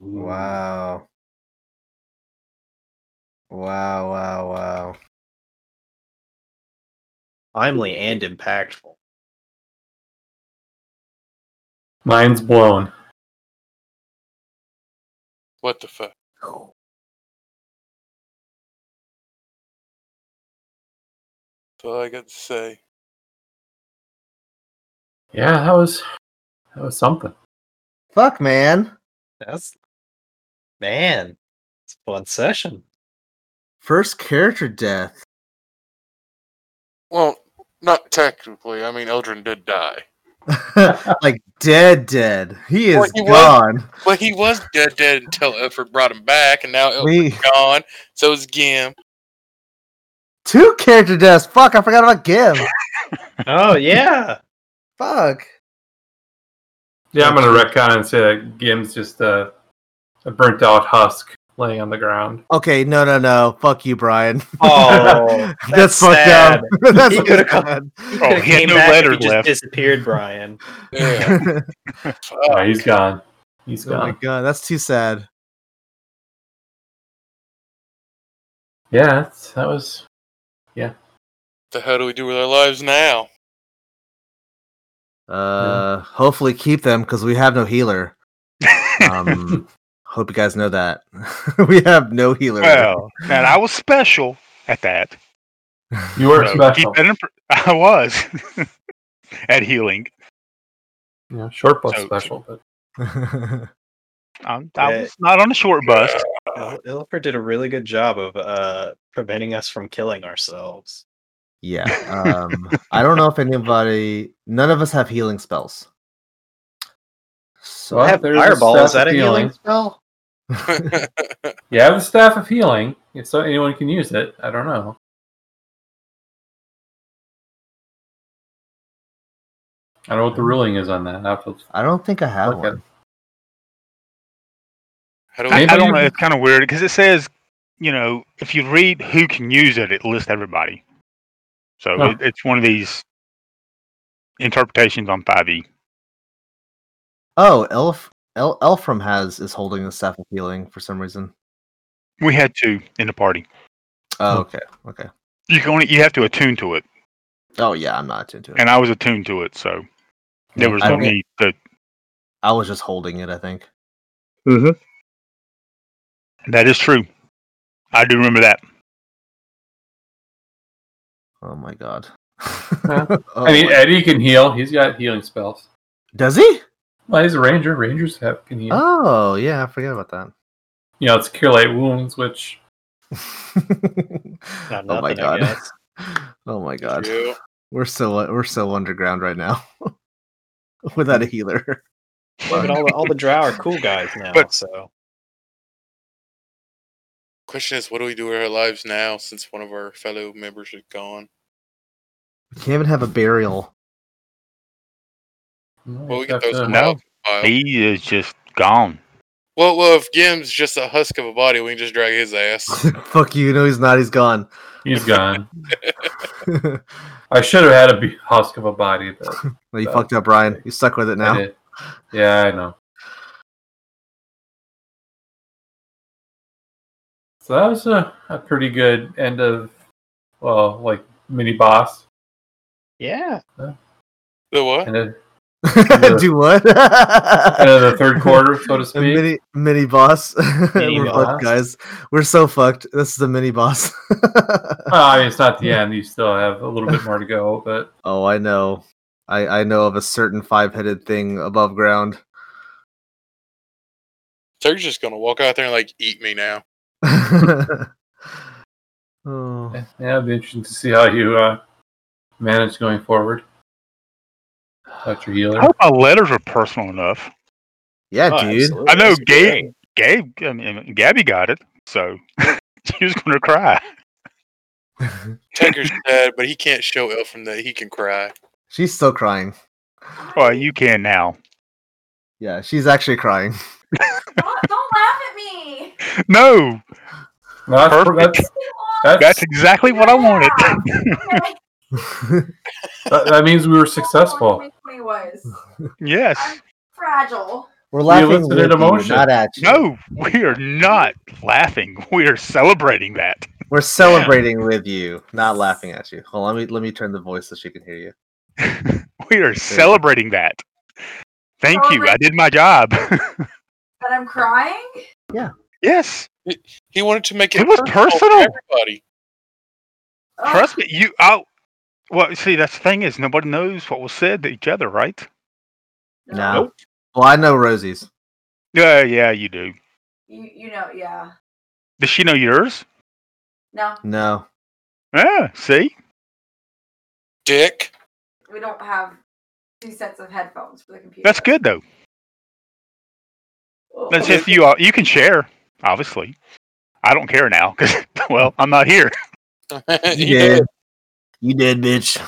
Wow. Wow, wow, wow. Timely and impactful. Mind's blown. What the fuck? That's all I got to say. Yeah, that was that was something. Fuck, man. That's man. It's a fun session. First character death. Well, not technically. I mean, Eldrin did die. like dead, dead. He is Well, he was- gone. But he was dead, dead until Ilford brought him back, and now We- Ilford's gone. So is Gim. Two character deaths. Fuck, I forgot about Gim. Oh yeah. Fuck. Yeah, I'm going to retcon and say that Gim's just a, a burnt out husk laying on the ground. Okay, no, no, no. Fuck you, Brian. Oh, that's, fucked sad. up. that's He could've come- He Oh, he had came no back if letters he just disappeared, Brian. Yeah. Oh, he's gone. He's oh my god, that's too sad. Yeah, that's, that was. Yeah. What the hell do we do with our lives now? Uh, hopefully keep them because we have no healer. Um, hope you guys know that we have no healer. well, and I was special at that. You were So special. keep that in per- I was at healing. Yeah, short bus So- special, but Um, I was not on a short bus. Il- Ilford did a really good job of uh, preventing us from killing ourselves. Yeah. Um, I don't know if anybody. None of us have healing spells. So Well, I have there's a fireball. Is staff that a of healing healing. spell? you have the staff of healing. If so, anyone can use it. I don't know. I don't know what the ruling is on that. I have to I don't think I have look at one. How do I. I don't know. It's kind of weird because it says, you know, if you read who can use it, it lists everybody. So Huh. it, it's one of these interpretations on E. 5e. Oh, Elf, El, Elfram has is holding the staff of healing for some reason. We had two in the party. Oh, okay, okay. You can only you have to attune to it, Oh yeah, I'm not attuned to it. and I was attuned to it, so there was I no don't- need to. I was just holding it. I think. Mhm. That is true. I do remember that. Oh my god. Yeah. Oh I mean, my- Eddie can heal. He's got healing spells. does he? Well, he's a ranger. Rangers have can heal. Oh yeah, I forget about that. You know, it's cure light wounds, which Not oh my I god. Oh my god. Yeah. We're so we're so underground right now. Without a healer. But all the, all the drow are cool guys now, But- so Question is, what do we do with our lives now since one of our fellow members is gone? We can't even have a burial. Well, we have get those to- No. He is just gone. Well, well, if Gim's just a husk of a body, we can just drag his ass. Fuck you, no he's not, he's gone. He's gone. I should have had a husk of a body, but No, you Uh, fucked up, Brian. You stuck with it now. did. Yeah, I know. So that was a, a pretty good end of, well, like mini boss. yeah. The what? And then Do what? end of the third quarter, so to A speak. mini mini boss. Mini We're boss. fucked, guys. We're so fucked. This is the mini boss. Well, I mean, it's not the end. You still have a little bit more to go, but oh, I know. I I know of a certain five headed thing above ground. They're just gonna walk out there and like eat me now. oh. yeah, it'll be interesting to see how you uh, manage going forward. About your I hope my letters are personal enough. Yeah, Oh, dude. absolutely. I know That's Gabe. Gabe, I mean, Gabby got it, so she was going to cry. Tugger's dead, but he can't show Elfram that he can cry. She's still crying. Well, you can now. Yeah, she's actually crying. Don't, don't laugh at me. No, No, that's, Perfect. that's, that's, that's exactly what I wanted. That, that means we were successful. 2020 was. yes. fragile. We're laughing elicited with you, emotion. not at you. No, we are not laughing. We are celebrating that. We're celebrating with you, not laughing at you. Hold on, let me let me turn the voice so she can hear you. we are celebrating that. Thank you. I did my job. But I'm crying. Yeah. Yes. He wanted to make it, It was for personal. everybody. Ugh. Trust me. You. I. Well, see, that's the thing is nobody knows what was said to each other, right? No. Well, I know Rosie's. Yeah, yeah, you do. You you know yeah. Does she know yours? No, No. Yeah. See. Dick. we don't have two sets of headphones for the computer. That's good though. That's if you. Uh, you can share. Obviously. I don't care now because well, I'm not here. He You did. You did, bitch.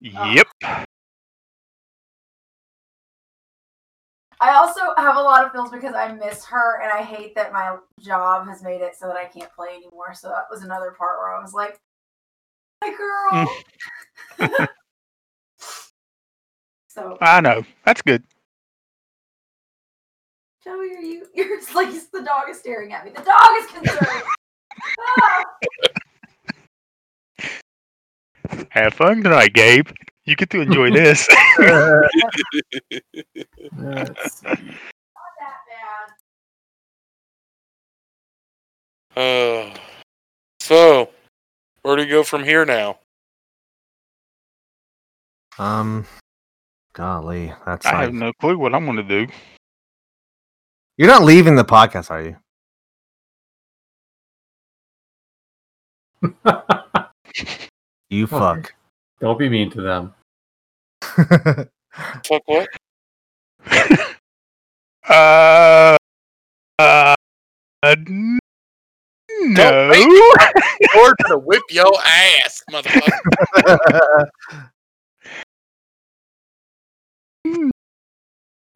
Yep. I also have a lot of feels because I miss her and I hate that my job has made it so that I can't play anymore. So that was another part where I was like, my girl. so I know. That's good. Joey, are you you're it's like the dog is staring at me. The dog is concerned. Ah! Have fun tonight, Gabe. You get to enjoy this. Let's. Not that bad. Uh, so, where do you go from here now? Um, golly, that's I like have no clue what I'm going to do. You're not leaving the podcast, are you? You fuck. Don't be mean to them. Fuck what? Uh, uh, n- no. Or to whip your ass, motherfucker.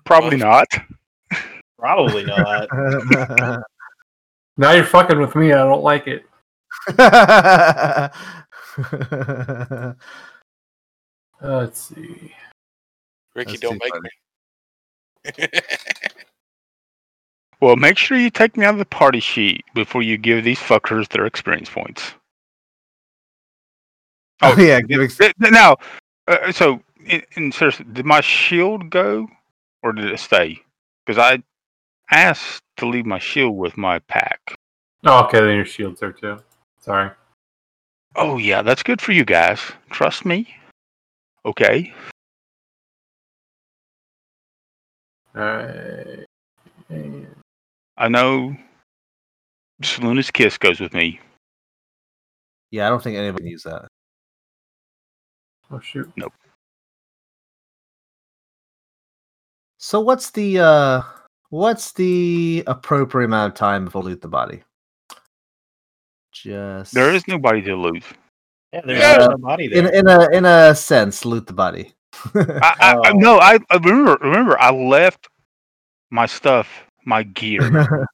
Probably not. Probably not. Now you're fucking with me. I don't like it. Let's see. Ricky, That's don't too make me. Well, make sure you take me out of the party sheet before you give these fuckers their experience points. oh yeah, give ex- Th- th- Now, uh, so in, in seriously, did my shield go or did it stay? Because I asked to leave my shield with my pack. Oh, okay, then your shields there too. Sorry. Oh yeah, that's good for you guys. Trust me. Okay. Alright. I know Selûne's kiss goes with me. yeah, I don't think anybody needs that. Oh shoot. Nope. So what's the uh what's the appropriate amount of time before loot the body? Just There is nobody to lose. Yeah, there's Yeah. nobody in there. in a in a sense loot the body. I, I, I Oh. no, I, I remember. Remember, I left my stuff, my gear,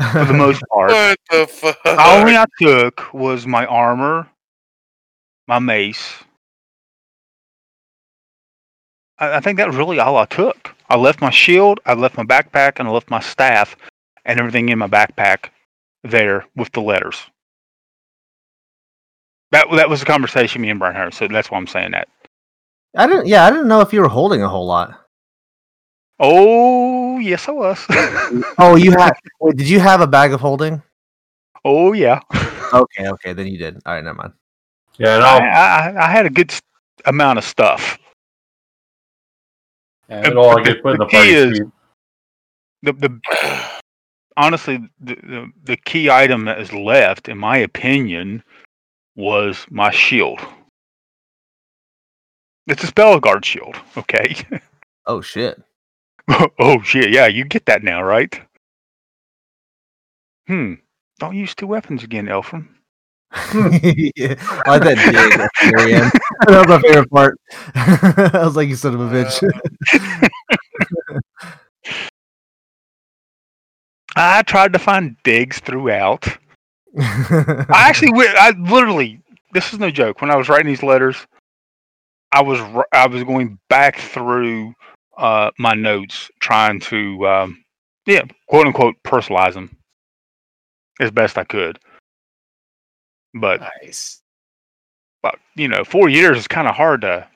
for the most part. what the fuck? All I took was my armor, my mace. I, I think that's really all I took. I left my shield, I left my backpack, and I left my staff and everything in my backpack there with the letters. That that was the conversation me and Brian had, so that's why I'm saying that. I didn't yeah, I didn't know if you were holding a whole lot. Oh yes, I was. Oh, you had wait, did you have a bag of holding? oh yeah. Okay, okay, then you did. All right, never mind. Yeah, and I, I'll, I, I had a good amount of stuff. And it'll all get put in the the party key is- sheet. The the honestly the, the the key item that is left, in my opinion, was my shield. It's a spell guard shield. Okay. Oh shit. oh shit! Yeah, you get that now, right? Hmm. Don't use two weapons again, Elfram. Yeah, I like that dig at the very end. That was my favorite part. I was like, you son of a bitch. I tried to find digs throughout. I actually, I literally, this is no joke. When I was writing these letters, I was r- I was going back through uh, my notes, trying to um, yeah, quote unquote, personalize them as best I could. But Nice. but you know, four years is kind of hard to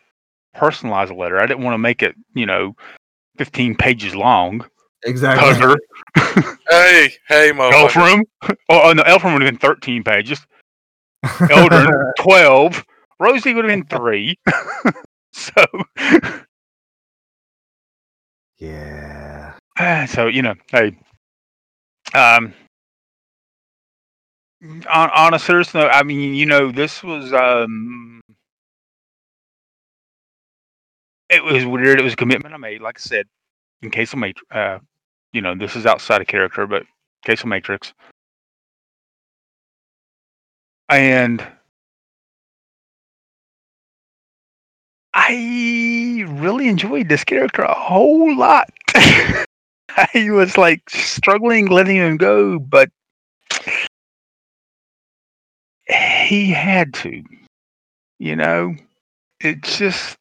personalize a letter. I didn't want to make it you know, fifteen pages long. Exactly. Puzzler, Hey, hey, motherfucker. Elfram. Oh, oh no, Elfram would have been thirteen pages. Eldrin, twelve. Rosie would have been three. so, yeah. ah, so you know, hey, um, on on a serious note, I mean, you know, this was um, it was weird. It was a commitment I made. Like I said, in Castle Matrix, uh, you know, this is outside of character, but Castle Matrix, and I really enjoyed this character a whole lot. I was like struggling letting him go, but he had to. You know, it just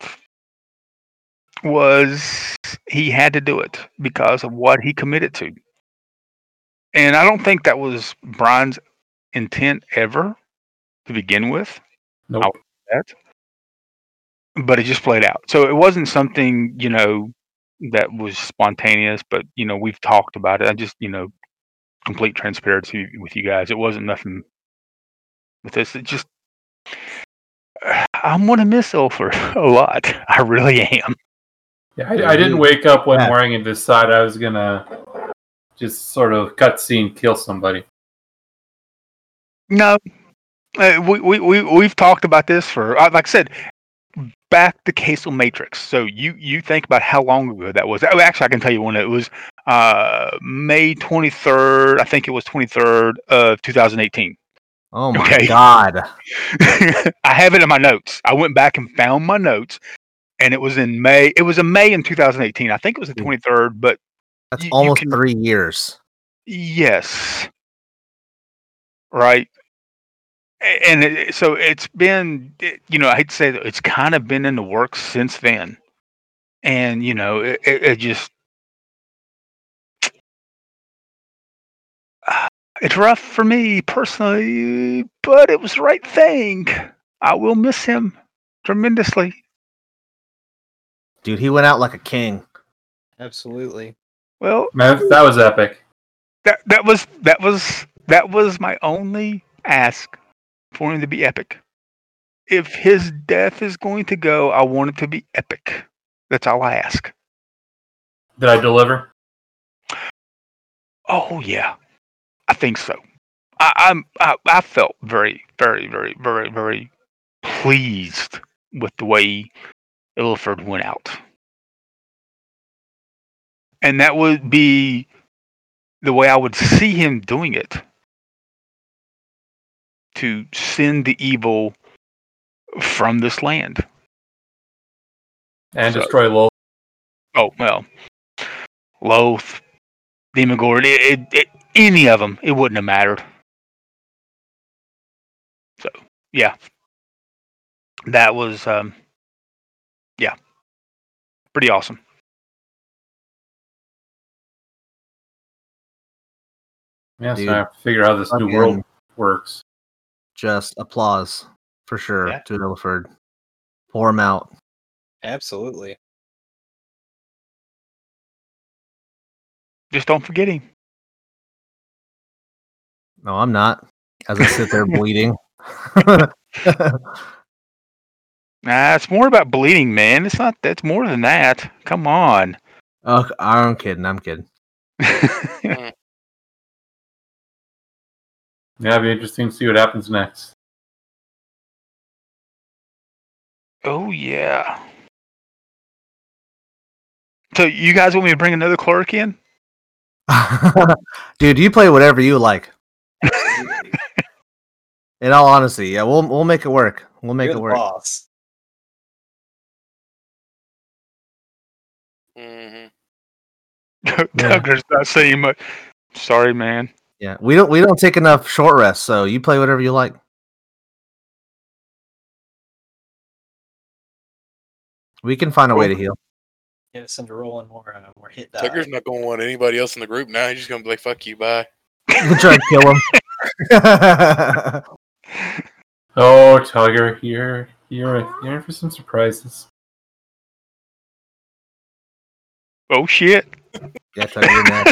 was he had to do it because of what he committed to. And I don't think that was Brian's intent ever to begin with Nope. that. But it just played out. So it wasn't something, you know, that was spontaneous, but you know, we've talked about it. I just, you know, complete transparency with you guys. It wasn't nothing with this. It just I'm gonna miss Ilford a lot. I really am. Yeah, I, I didn't wake up one Yeah. morning and decide I was gonna just sort of cutscene kill somebody. No, uh, we we we we've talked about this for uh, like I said, back to Castle Matrix. So you you think about how long ago that was. Oh, actually, I can tell you when it was. Uh, May twenty third. I think it was twenty third of two thousand eighteen. Oh my Okay. god. I have it in my notes. I went back and found my notes, and it was in May. It was in May in two thousand eighteen. I think it was the twenty third, but That's You- you almost can- three years. Yes. Right. And it, so it's been, eh, you know, I'd say it's kind of been in the works since then. And, you know, it, it just, it's rough for me personally, but it was the right thing. I will miss him tremendously. Dude, he went out like a king. Absolutely. Well, Man, that was epic. that that was that was that was my only ask for him to be epic. If his death is going to go, I want it to be epic. That's all I ask. Did I deliver? Oh yeah, I think so. I, I'm I, I felt very very very very very pleased with the way Illiford went out, and that would be the way I would see him doing it to send the evil from this land. And So- destroy Lolth. Oh well, Lolth, Demogorgon, it, it, it, any of them, it wouldn't have mattered. So yeah, that was um, yeah, pretty awesome. Yeah, so I have to figure out how this new world works. Just applause for sure Yeah. to Ilford. Pour him out. Absolutely. Just don't forget him. No, I'm not. As I sit there bleeding. Nah, it's more about bleeding, man. It's not. That's more than that. Come on. oh, I'm kidding. I'm kidding. Mm. Yeah, it'd be interesting to see what happens next. oh yeah. So you guys want me to bring another cleric in? Dude, you play whatever you like. In all honesty, yeah, we'll we'll make it work. We'll make You're it the work. boss. hmm Tugger's not saying much. Sorry, man. Yeah, we don't we don't take enough short rests, so you play whatever you like. We can find a way to heal. Get us into rolling more, uh, more hit die. Tugger's not going to want anybody else in the group now. He's just going to be like, fuck you, bye. You can try and kill him. Oh, Tugger, you're you're you're in for some surprises. Oh shit! yeah, Tugger.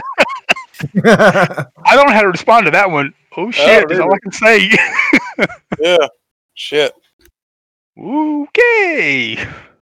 I don't know how to respond to that one. Oh, oh shit! That's all I can say. Yeah. Shit. okay.